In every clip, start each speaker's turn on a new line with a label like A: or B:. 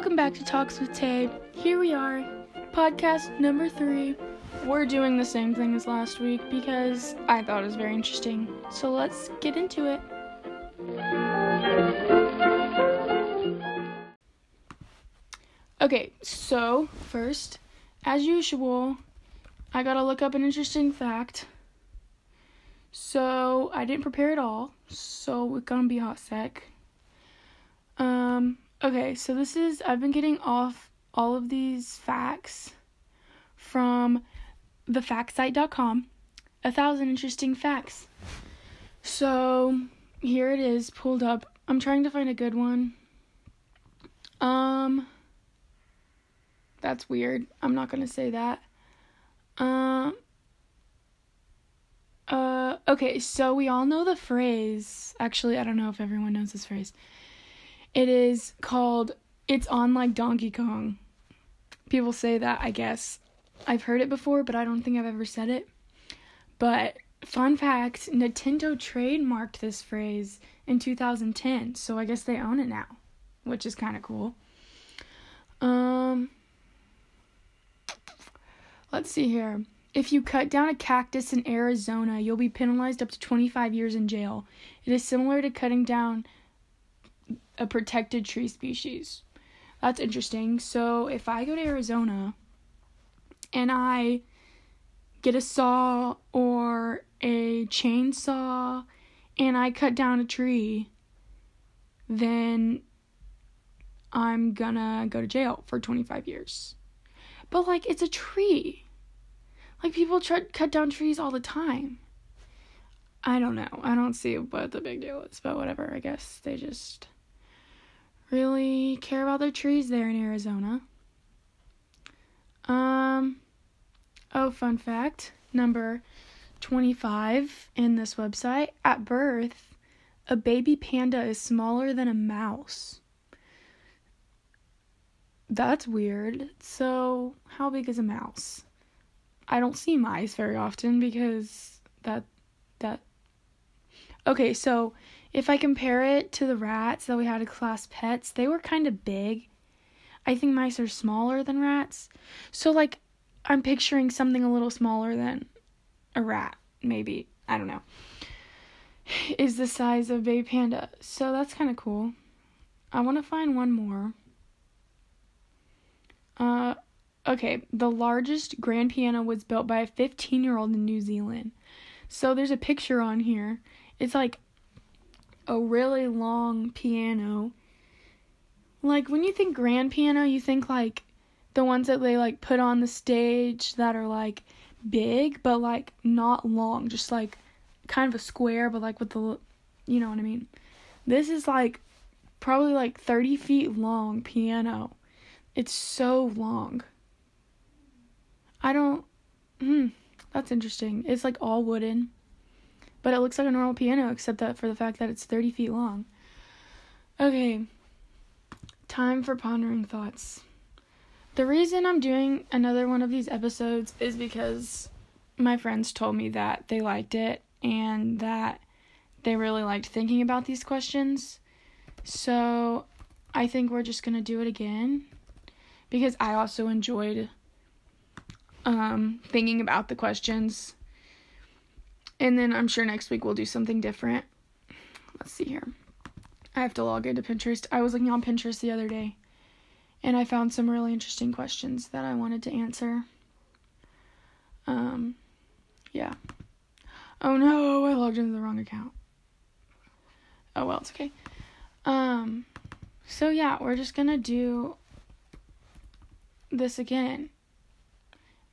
A: Welcome back to Talks with Tay. Here we are, podcast number three. We're doing the same thing as last week because I thought it was very interesting. So let's get into it. Okay, so first, as usual, I gotta look up an interesting fact. So I didn't prepare at all, so it's gonna be hot sec. Um, okay, so this is I've been getting off all of these facts from thefactsite.com. A thousand interesting facts. So here it is pulled up. I'm trying to find a good one. Um that's weird. I'm not gonna say that. Um. Uh. Okay. So we all know the phrase. Actually, I don't know if everyone knows this phrase. It is called "It's on like Donkey Kong." People say that. I guess I've heard it before, but I don't think I've ever said it. But fun fact: Nintendo trademarked this phrase in 2010, so I guess they own it now, which is kind of cool. Um. Let's see here. If you cut down a cactus in Arizona, you'll be penalized up to 25 years in jail. It is similar to cutting down a protected tree species. That's interesting. So, if I go to Arizona and I get a saw or a chainsaw and I cut down a tree, then I'm gonna go to jail for 25 years. But like it's a tree. Like people try cut down trees all the time. I don't know. I don't see what the big deal is, but whatever. I guess they just really care about the trees there in Arizona. Um oh, fun fact, number 25 in this website, at birth, a baby panda is smaller than a mouse. That's weird. So, how big is a mouse? I don't see mice very often because that that Okay, so if I compare it to the rats that we had as class pets, they were kind of big. I think mice are smaller than rats. So like I'm picturing something a little smaller than a rat, maybe. I don't know. Is the size of baby panda. So that's kind of cool. I want to find one more. Uh, okay, the largest grand piano was built by a 15 year old in New Zealand. So there's a picture on here. It's like a really long piano. Like when you think grand piano, you think like the ones that they like put on the stage that are like big but like not long, just like kind of a square but like with the you know what I mean. This is like probably like 30 feet long piano. It's so long. I don't. Hmm, that's interesting. It's like all wooden, but it looks like a normal piano, except that for the fact that it's 30 feet long. Okay, time for pondering thoughts. The reason I'm doing another one of these episodes is because my friends told me that they liked it and that they really liked thinking about these questions. So I think we're just going to do it again because I also enjoyed um, thinking about the questions. And then I'm sure next week we'll do something different. Let's see here. I have to log into Pinterest. I was looking on Pinterest the other day and I found some really interesting questions that I wanted to answer. Um, yeah. Oh no, I logged into the wrong account. Oh well, it's okay. Um, so yeah, we're just gonna do this again.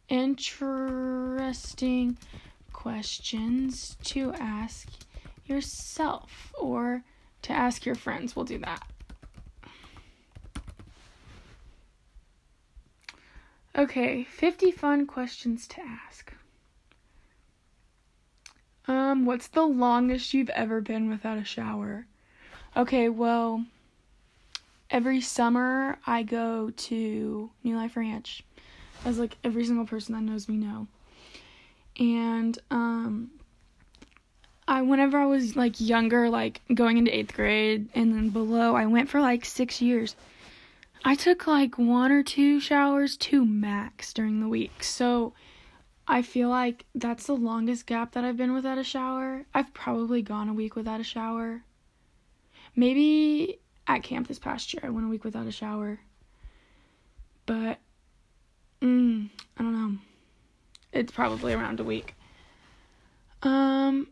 A: Interesting questions to ask yourself or to ask your friends. We'll do that. Okay, 50 fun questions to ask. Um, what's the longest you've ever been without a shower? Okay, well, every summer I go to New Life Ranch, as like every single person that knows me know. And um I whenever I was like younger, like going into 8th grade and then below, I went for like 6 years. I took like one or two showers, two max during the week. So I feel like that's the longest gap that I've been without a shower. I've probably gone a week without a shower. Maybe at camp this past year, I went a week without a shower. But, mm, I don't know. It's probably around a week. Um,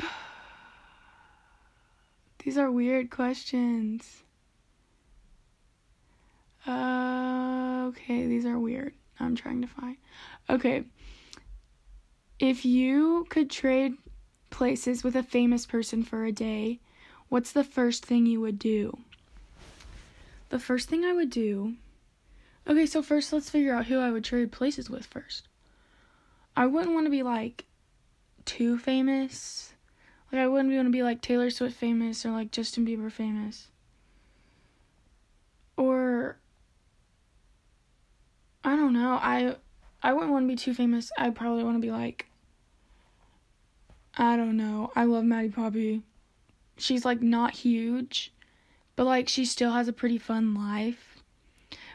A: these are weird questions. Uh, okay, these are weird. I'm trying to find. Okay. If you could trade places with a famous person for a day, what's the first thing you would do? The first thing I would do. Okay, so first let's figure out who I would trade places with first. I wouldn't want to be like too famous. Like I wouldn't want to be like Taylor Swift famous or like Justin Bieber famous. Or I don't know. I I wouldn't want to be too famous. I probably want to be like I don't know. I love Maddie Poppe. She's like not huge, but like she still has a pretty fun life.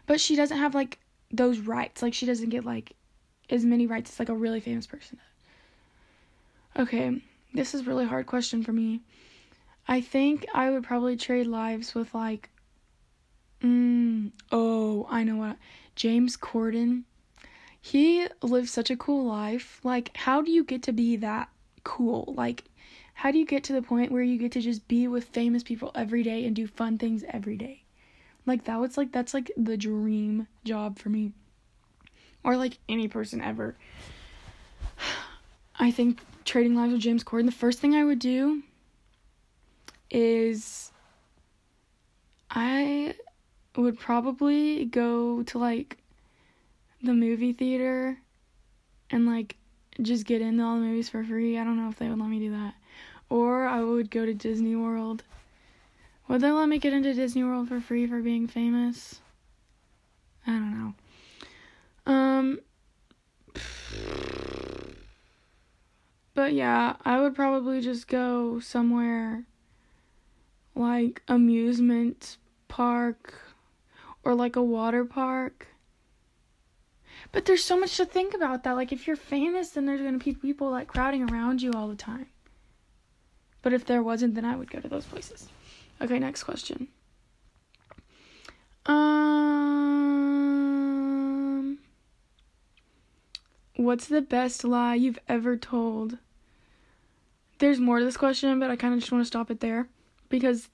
A: But she doesn't have like those rights. Like she doesn't get like as Minnie rights as like a really famous person. Okay, this is really hard question for me. I think I would probably trade lives with like mm, oh, I know what. James Corden. He lives such a cool life. Like, how do you get to be that cool? Like, how do you get to the point where you get to just be with famous people every day and do fun things every day? Like that was like that's like the dream job for me. Or like any person ever. I think trading lives with James Corden, the first thing I would do is I would probably go to like the movie theater and like just get into all the movies for free. I don't know if they would let me do that. Or I would go to Disney World. Would they let me get into Disney World for free for being famous? I don't know. Um But yeah, I would probably just go somewhere like amusement park or like a water park. But there's so much to think about that. Like if you're famous, then there's gonna be people like crowding around you all the time. But if there wasn't, then I would go to those places. Okay, next question. Um, what's the best lie you've ever told? There's more to this question, but I kind of just want to stop it there because.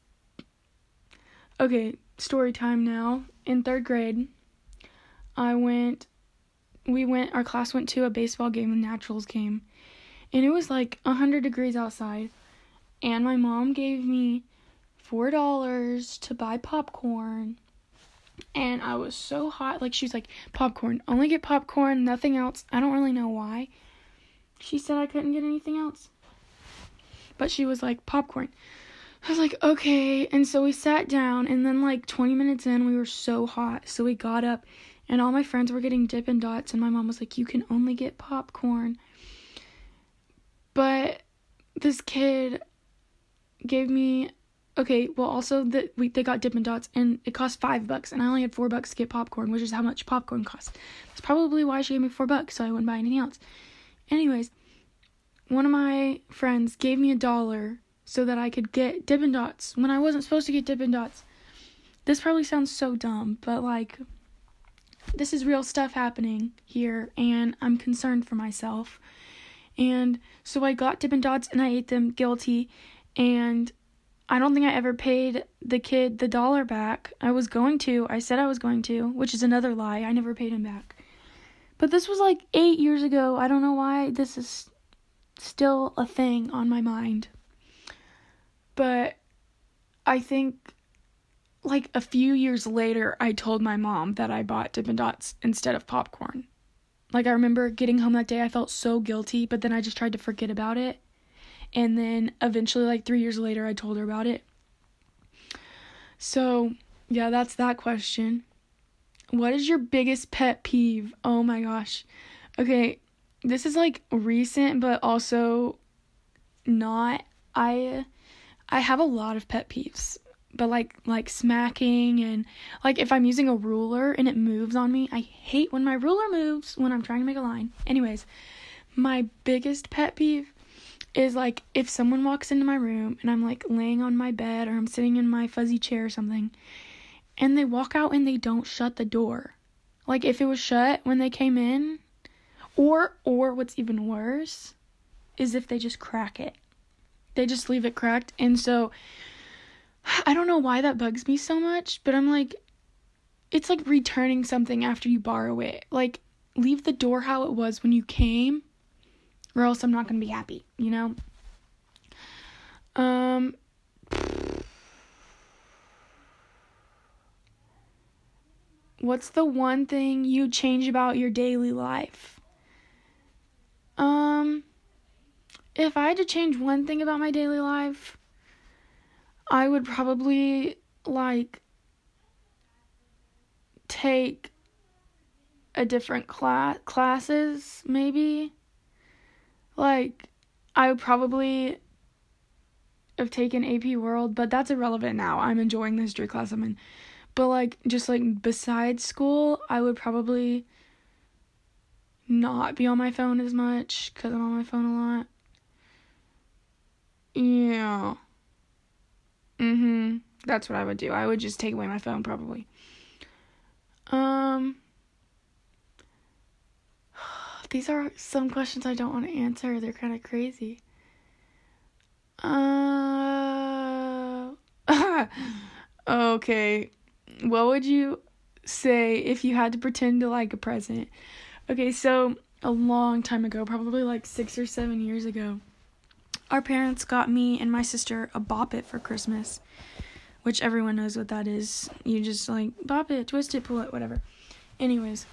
A: Okay, story time now. In third grade, I went, we went, our class went to a baseball game, a naturals game, and it was like 100 degrees outside. And my mom gave me $4 to buy popcorn. And I was so hot. Like, she's like, popcorn, only get popcorn, nothing else. I don't really know why. She said I couldn't get anything else. But she was like, popcorn. I was like, okay. And so we sat down, and then, like, 20 minutes in, we were so hot. So we got up, and all my friends were getting Dippin' Dots, and my mom was like, you can only get popcorn. But this kid gave me okay well also that we they got dippin' dots and it cost five bucks and i only had four bucks to get popcorn which is how much popcorn costs that's probably why she gave me four bucks so i wouldn't buy anything else anyways one of my friends gave me a dollar so that I could get Dippin' Dots when I wasn't supposed to get Dippin' Dots. This probably sounds so dumb, but like, this is real stuff happening here, and I'm concerned for myself. And so I got Dippin' Dots and I ate them guilty, and I don't think I ever paid the kid the dollar back. I was going to, I said I was going to, which is another lie. I never paid him back. But this was like eight years ago. I don't know why this is still a thing on my mind. But I think like a few years later, I told my mom that I bought Dippin' Dots instead of popcorn. Like, I remember getting home that day, I felt so guilty, but then I just tried to forget about it. And then eventually, like three years later, I told her about it. So, yeah, that's that question. What is your biggest pet peeve? Oh my gosh. Okay, this is like recent, but also not. I I have a lot of pet peeves. but like like smacking and like if I'm using a ruler and it moves on me, I hate when my ruler moves when I'm trying to make a line. Anyways, my biggest pet peeve is like if someone walks into my room and I'm like laying on my bed or I'm sitting in my fuzzy chair or something and they walk out and they don't shut the door. Like if it was shut when they came in or or what's even worse is if they just crack it. They just leave it cracked and so I don't know why that bugs me so much, but I'm like it's like returning something after you borrow it. Like leave the door how it was when you came or else I'm not going to be happy, you know? Um What's the one thing you change about your daily life? Um if I had to change one thing about my daily life, I would probably like take a different class classes maybe like, I would probably have taken AP World, but that's irrelevant now. I'm enjoying the history class I'm in. But, like, just like besides school, I would probably not be on my phone as much because I'm on my phone a lot. Yeah. Hmm. That's what I would do. I would just take away my phone, probably. Um, these are some questions I don't want to answer. They're kind of crazy. Uh, okay. What would you say if you had to pretend to like a present? Okay, so a long time ago, probably like six or seven years ago, our parents got me and my sister a bop it for Christmas, which everyone knows what that is. You just like bop it, twist it, pull it, whatever. Anyways,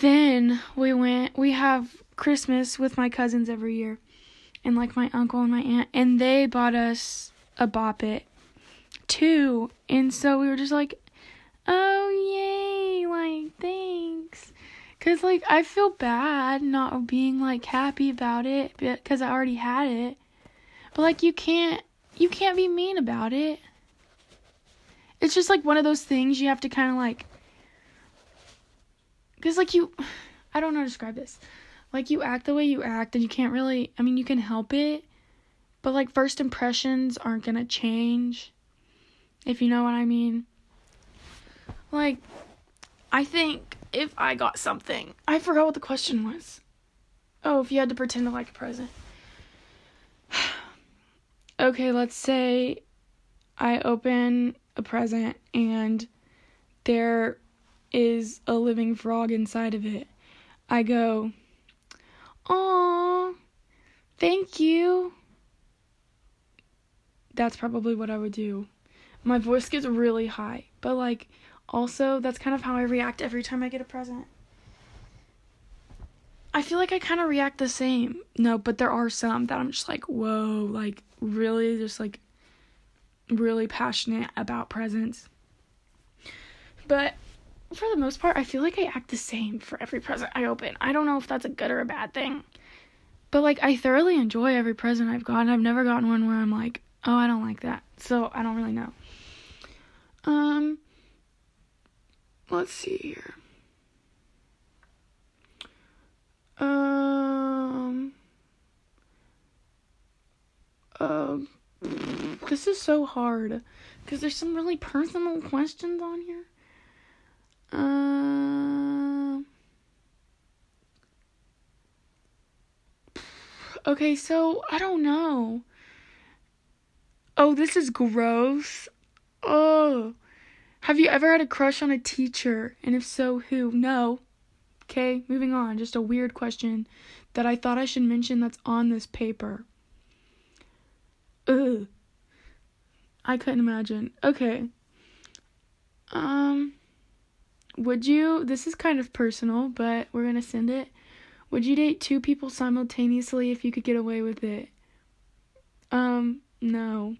A: then we went we have Christmas with my cousins every year. And like my uncle and my aunt and they bought us a bop it too. And so we were just like oh yay like thanks. Cuz like I feel bad not being like happy about it because I already had it. But like you can't you can't be mean about it. It's just like one of those things you have to kind of like because, like, you. I don't know how to describe this. Like, you act the way you act, and you can't really. I mean, you can help it, but, like, first impressions aren't gonna change. If you know what I mean. Like, I think if I got something. I forgot what the question was. Oh, if you had to pretend to like a present. okay, let's say I open a present and there is a living frog inside of it. I go, "Aw, thank you." That's probably what I would do. My voice gets really high, but like also that's kind of how I react every time I get a present. I feel like I kind of react the same. No, but there are some that I'm just like, "Whoa," like really just like really passionate about presents. But for the most part, I feel like I act the same for every present I open. I don't know if that's a good or a bad thing. But like I thoroughly enjoy every present I've gotten. I've never gotten one where I'm like, "Oh, I don't like that." So, I don't really know. Um let's see here. Um um this is so hard because there's some really personal questions on here. Um. Okay, so I don't know. Oh, this is gross. Oh. Have you ever had a crush on a teacher? And if so, who? No. Okay, moving on. Just a weird question that I thought I should mention that's on this paper. Ugh. I couldn't imagine. Okay. Um. Would you, this is kind of personal, but we're going to send it. Would you date two people simultaneously if you could get away with it? Um, no.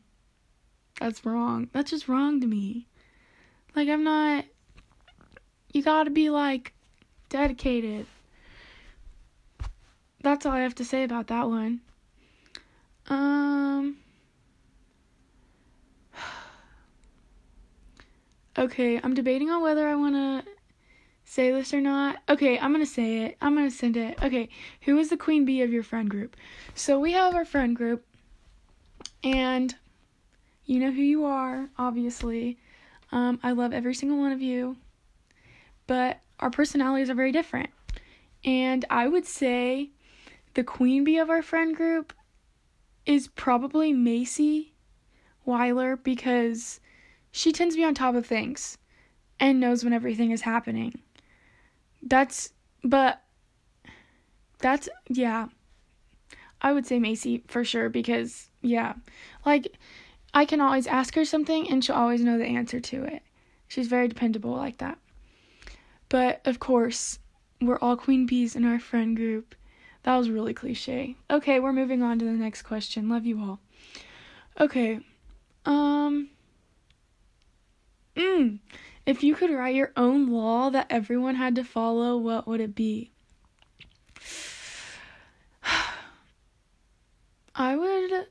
A: That's wrong. That's just wrong to me. Like, I'm not. You gotta be, like, dedicated. That's all I have to say about that one. Um. Okay, I'm debating on whether I want to say this or not. Okay, I'm going to say it. I'm going to send it. Okay, who is the queen bee of your friend group? So we have our friend group, and you know who you are, obviously. Um, I love every single one of you, but our personalities are very different. And I would say the queen bee of our friend group is probably Macy Weiler because she tends to be on top of things and knows when everything is happening. That's, but that's, yeah. I would say Macy for sure because, yeah. Like, I can always ask her something and she'll always know the answer to it. She's very dependable like that. But of course, we're all queen bees in our friend group. That was really cliche. Okay, we're moving on to the next question. Love you all. Okay. Um Mm. If you could write your own law that everyone had to follow, what would it be? I would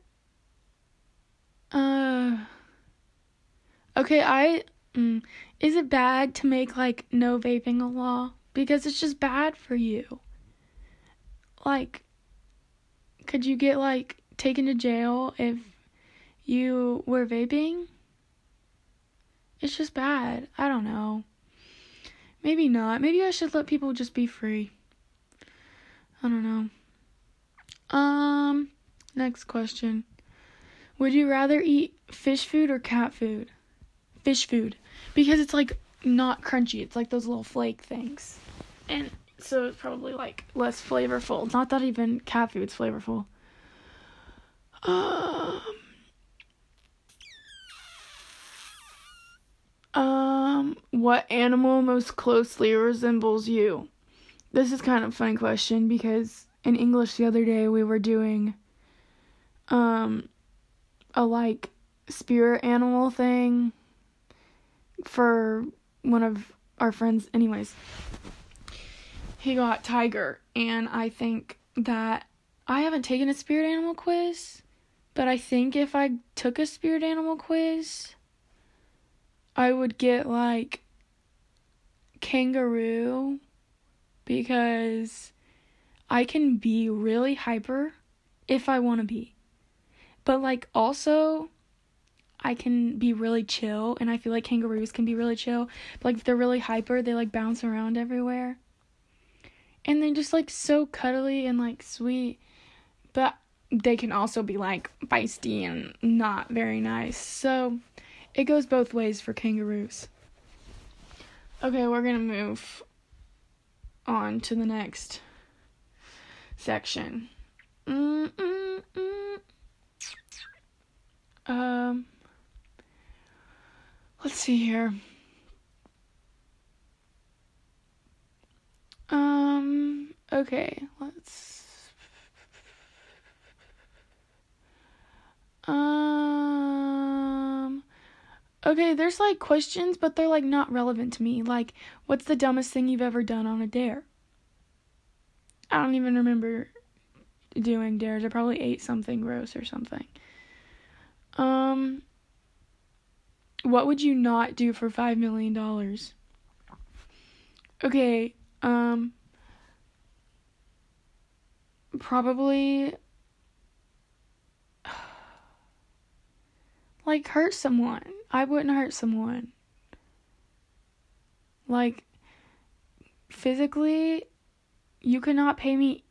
A: uh Okay, I mm, is it bad to make like no vaping a law because it's just bad for you? Like could you get like taken to jail if you were vaping? It's just bad. I don't know. Maybe not. Maybe I should let people just be free. I don't know. Um, next question. Would you rather eat fish food or cat food? Fish food. Because it's like not crunchy. It's like those little flake things. And so it's probably like less flavorful. Not that even cat food's flavorful. Um Um, what animal most closely resembles you? This is kind of a funny question because in English the other day we were doing um a like spirit animal thing for one of our friends anyways. He got tiger and I think that I haven't taken a spirit animal quiz, but I think if I took a spirit animal quiz, I would get like kangaroo because I can be really hyper if I want to be. But like also I can be really chill and I feel like kangaroos can be really chill. But like if they're really hyper, they like bounce around everywhere. And they're just like so cuddly and like sweet. But they can also be like feisty and not very nice. So it goes both ways for kangaroos. Okay, we're gonna move on to the next section. Um, let's see here. Um, okay, let's. Um, Okay, there's like questions, but they're like not relevant to me. Like, what's the dumbest thing you've ever done on a dare? I don't even remember doing dares. I probably ate something gross or something. Um, what would you not do for five million dollars? Okay, um, probably like hurt someone. I wouldn't hurt someone. Like, physically, you cannot pay me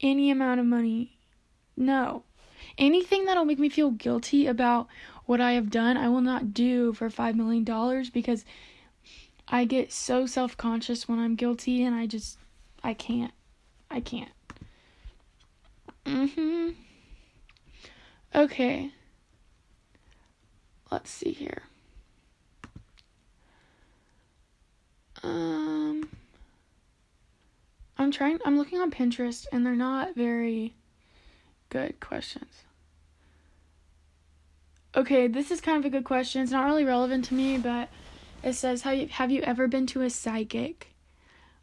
A: any amount of money. No. Anything that'll make me feel guilty about what I have done, I will not do for $5 million because I get so self conscious when I'm guilty and I just, I can't. I can't. Mm hmm. Okay. Let's see here. Um, I'm trying, I'm looking on Pinterest and they're not very good questions. Okay, this is kind of a good question. It's not really relevant to me, but it says, "Have you have you ever been to a psychic?"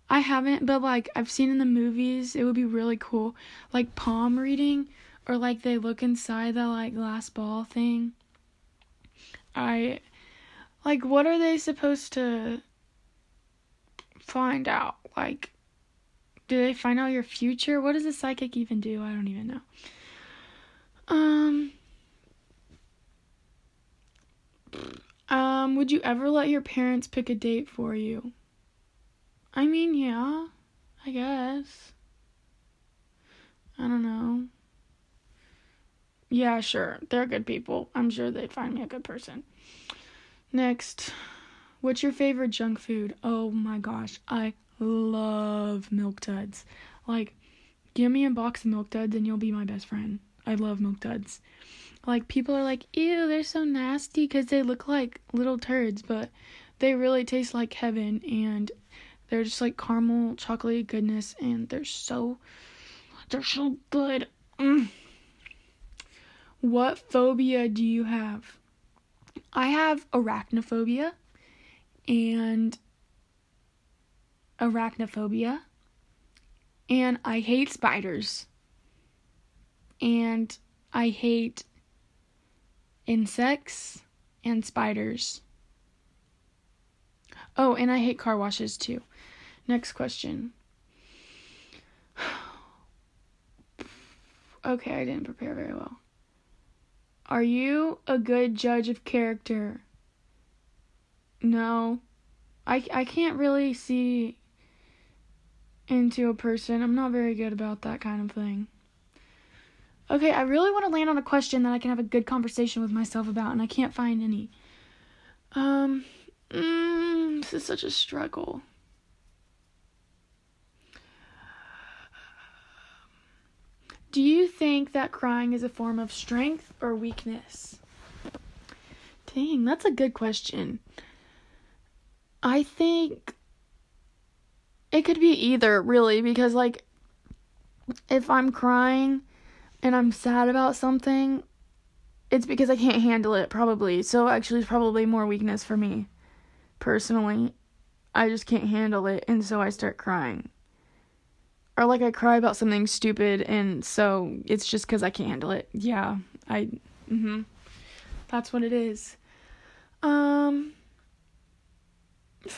A: I haven't, but like I've seen in the movies, it would be really cool, like palm reading, or like they look inside the like glass ball thing. I Like, what are they supposed to find out? Like, do they find out your future? What does a psychic even do? I don't even know. Um. Um, would you ever let your parents pick a date for you? I mean, yeah, I guess. I don't know. Yeah, sure. They're good people. I'm sure they'd find me a good person. Next. What's your favorite junk food? Oh my gosh. I love milk duds. Like, give me a box of milk duds and you'll be my best friend. I love milk duds. Like, people are like, ew, they're so nasty because they look like little turds, but they really taste like heaven and they're just like caramel, chocolatey goodness, and they're so, they're so good. Mm. What phobia do you have? I have arachnophobia and arachnophobia, and I hate spiders, and I hate insects and spiders. Oh, and I hate car washes too. Next question. okay, I didn't prepare very well. Are you a good judge of character? No. I, I can't really see into a person. I'm not very good about that kind of thing. Okay, I really want to land on a question that I can have a good conversation with myself about, and I can't find any. Um, mm, this is such a struggle. Do you think that crying is a form of strength or weakness? Dang, that's a good question. I think it could be either, really, because, like, if I'm crying and I'm sad about something, it's because I can't handle it, probably. So, actually, it's probably more weakness for me, personally. I just can't handle it, and so I start crying. Or, like, I cry about something stupid, and so it's just because I can't handle it. Yeah, I. Hmm. That's what it is. Um.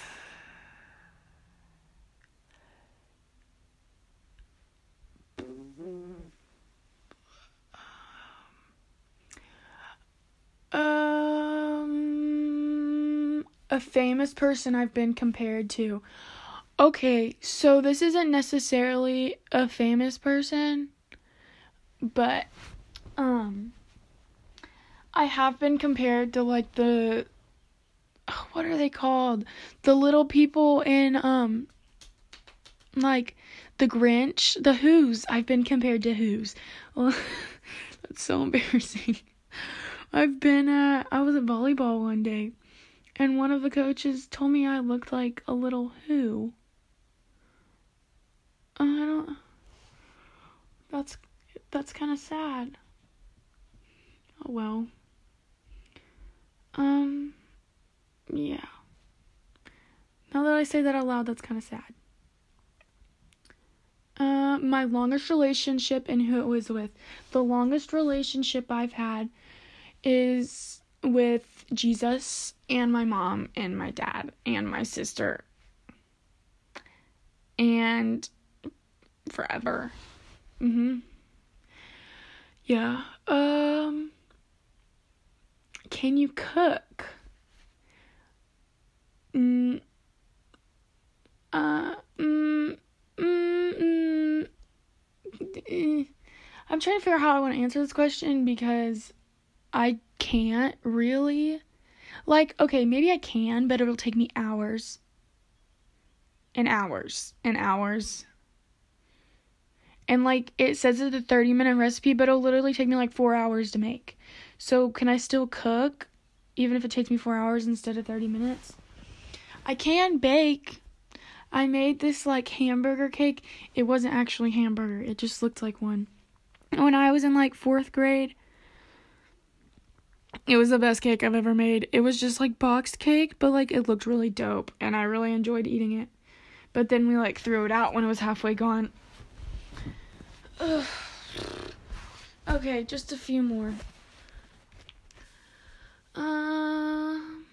A: Um, a famous person I've been compared to. Okay, so this isn't necessarily a famous person, but um I have been compared to like the what are they called? The little people in um like the Grinch, the Who's. I've been compared to Who's. Well, that's so embarrassing. I've been at I was at volleyball one day and one of the coaches told me I looked like a little who. I don't That's that's kind of sad. Oh well. Um yeah. Now that I say that out loud, that's kind of sad. Uh, my longest relationship and who it was with. The longest relationship I've had is with Jesus and my mom and my dad and my sister. And forever. Mhm. Yeah. Um can you cook? Mm, uh, mm, mm, mm, I'm trying to figure out how I want to answer this question because I can't really. Like, okay, maybe I can, but it'll take me hours. And hours. And hours. And like, it says it's a 30 minute recipe, but it'll literally take me like four hours to make. So, can I still cook even if it takes me four hours instead of 30 minutes? I can bake. I made this like hamburger cake. It wasn't actually hamburger, it just looked like one. When I was in like fourth grade, it was the best cake I've ever made. It was just like boxed cake, but like it looked really dope and I really enjoyed eating it. But then we like threw it out when it was halfway gone. Okay, just a few more. Um.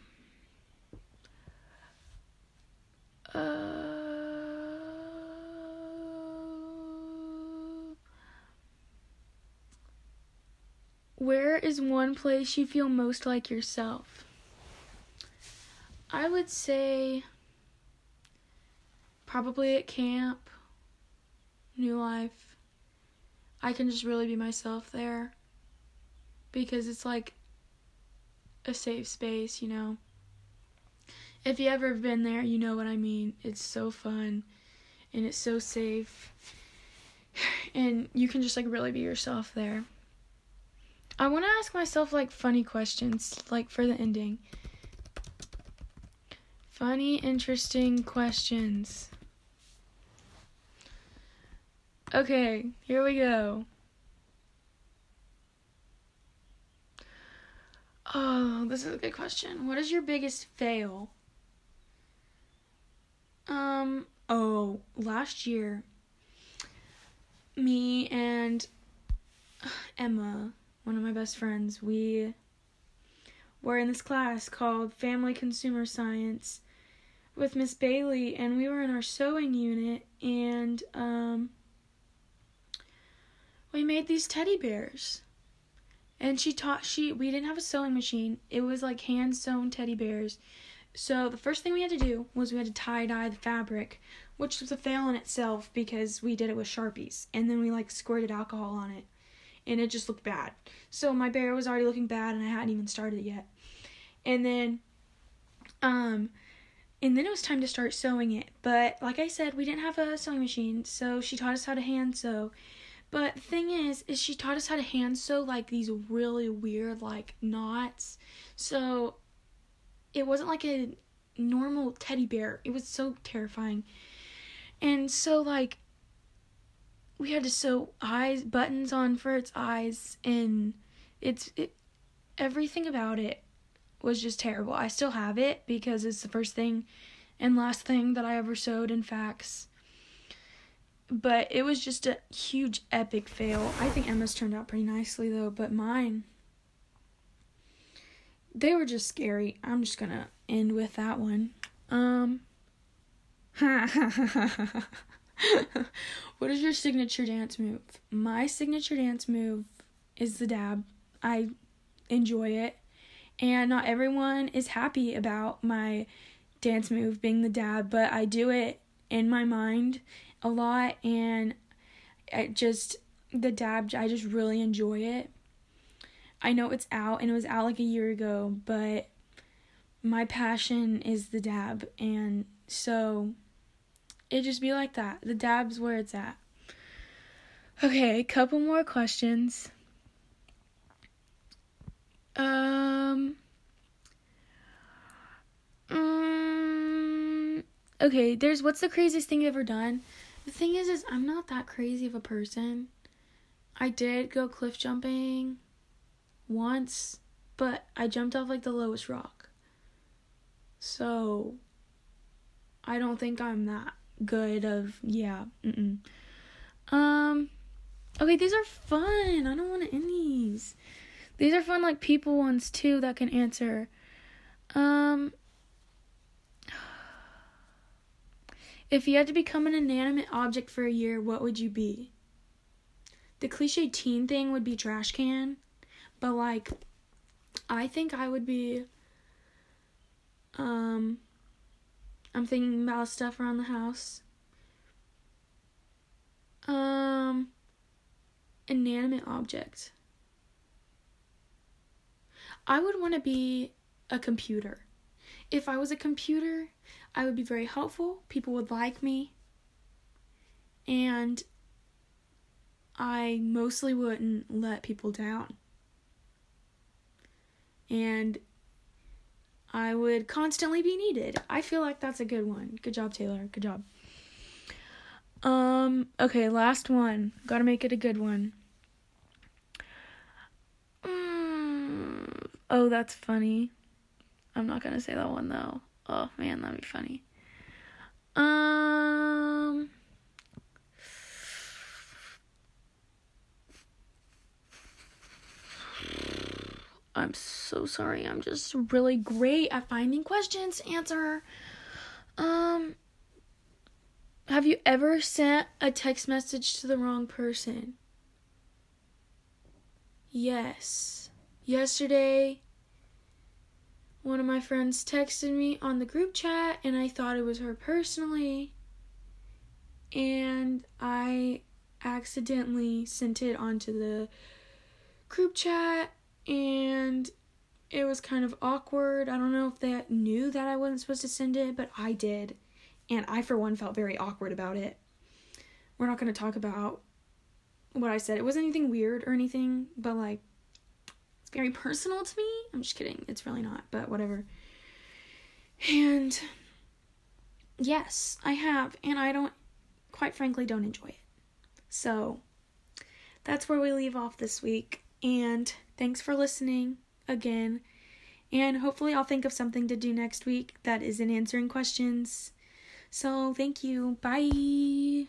A: Where is one place you feel most like yourself? I would say probably at camp, new life, I can just really be myself there because it's like a safe space, you know. If you ever been there, you know what I mean. It's so fun and it's so safe. And you can just like really be yourself there. I want to ask myself like funny questions like for the ending. Funny, interesting questions. Okay, here we go. Oh, this is a good question. What is your biggest fail? Um, oh, last year, me and Emma, one of my best friends, we were in this class called Family Consumer Science with Miss Bailey, and we were in our sewing unit, and um, we made these teddy bears. And she taught she we didn't have a sewing machine. It was like hand sewn teddy bears. So the first thing we had to do was we had to tie dye the fabric, which was a fail in itself because we did it with sharpies and then we like squirted alcohol on it and it just looked bad. So my bear was already looking bad and I hadn't even started it yet. And then um and then it was time to start sewing it. But like I said, we didn't have a sewing machine, so she taught us how to hand sew. But thing is, is she taught us how to hand sew like these really weird like knots. So it wasn't like a normal teddy bear. It was so terrifying. And so like we had to sew eyes buttons on for its eyes and it's it everything about it was just terrible. I still have it because it's the first thing and last thing that I ever sewed in fax. But it was just a huge epic fail. I think Emma's turned out pretty nicely though, but mine they were just scary. I'm just gonna end with that one. Um. what is your signature dance move? My signature dance move is the dab. I enjoy it. And not everyone is happy about my dance move being the dab, but I do it in my mind a lot and I just the dab I just really enjoy it. I know it's out and it was out like a year ago, but my passion is the dab and so it just be like that. The dab's where it's at. Okay, a couple more questions. Um um okay, there's what's the craziest thing you've ever done? The thing is is I'm not that crazy of a person. I did go cliff jumping once, but I jumped off like the lowest rock. So I don't think I'm that good of yeah. Mm-mm. Um okay, these are fun. I don't want to end these. These are fun like people ones too that can answer. Um If you had to become an inanimate object for a year, what would you be? The cliche teen thing would be trash can. But like I think I would be um I'm thinking about stuff around the house. Um inanimate object. I would want to be a computer. If I was a computer, I would be very helpful. People would like me. And I mostly wouldn't let people down and I would constantly be needed. I feel like that's a good one. Good job, Taylor. Good job. Um, okay, last one. Gotta make it a good one. Mm, oh, that's funny. I'm not gonna say that one though. Oh man, that'd be funny. Um I'm so sorry. I'm just really great at finding questions to answer. Um have you ever sent a text message to the wrong person? Yes. Yesterday, one of my friends texted me on the group chat, and I thought it was her personally. And I accidentally sent it onto the group chat, and it was kind of awkward. I don't know if they knew that I wasn't supposed to send it, but I did. And I, for one, felt very awkward about it. We're not going to talk about what I said. It wasn't anything weird or anything, but like, very personal to me. I'm just kidding. It's really not, but whatever. And yes, I have. And I don't, quite frankly, don't enjoy it. So that's where we leave off this week. And thanks for listening again. And hopefully, I'll think of something to do next week that isn't answering questions. So, thank you. Bye.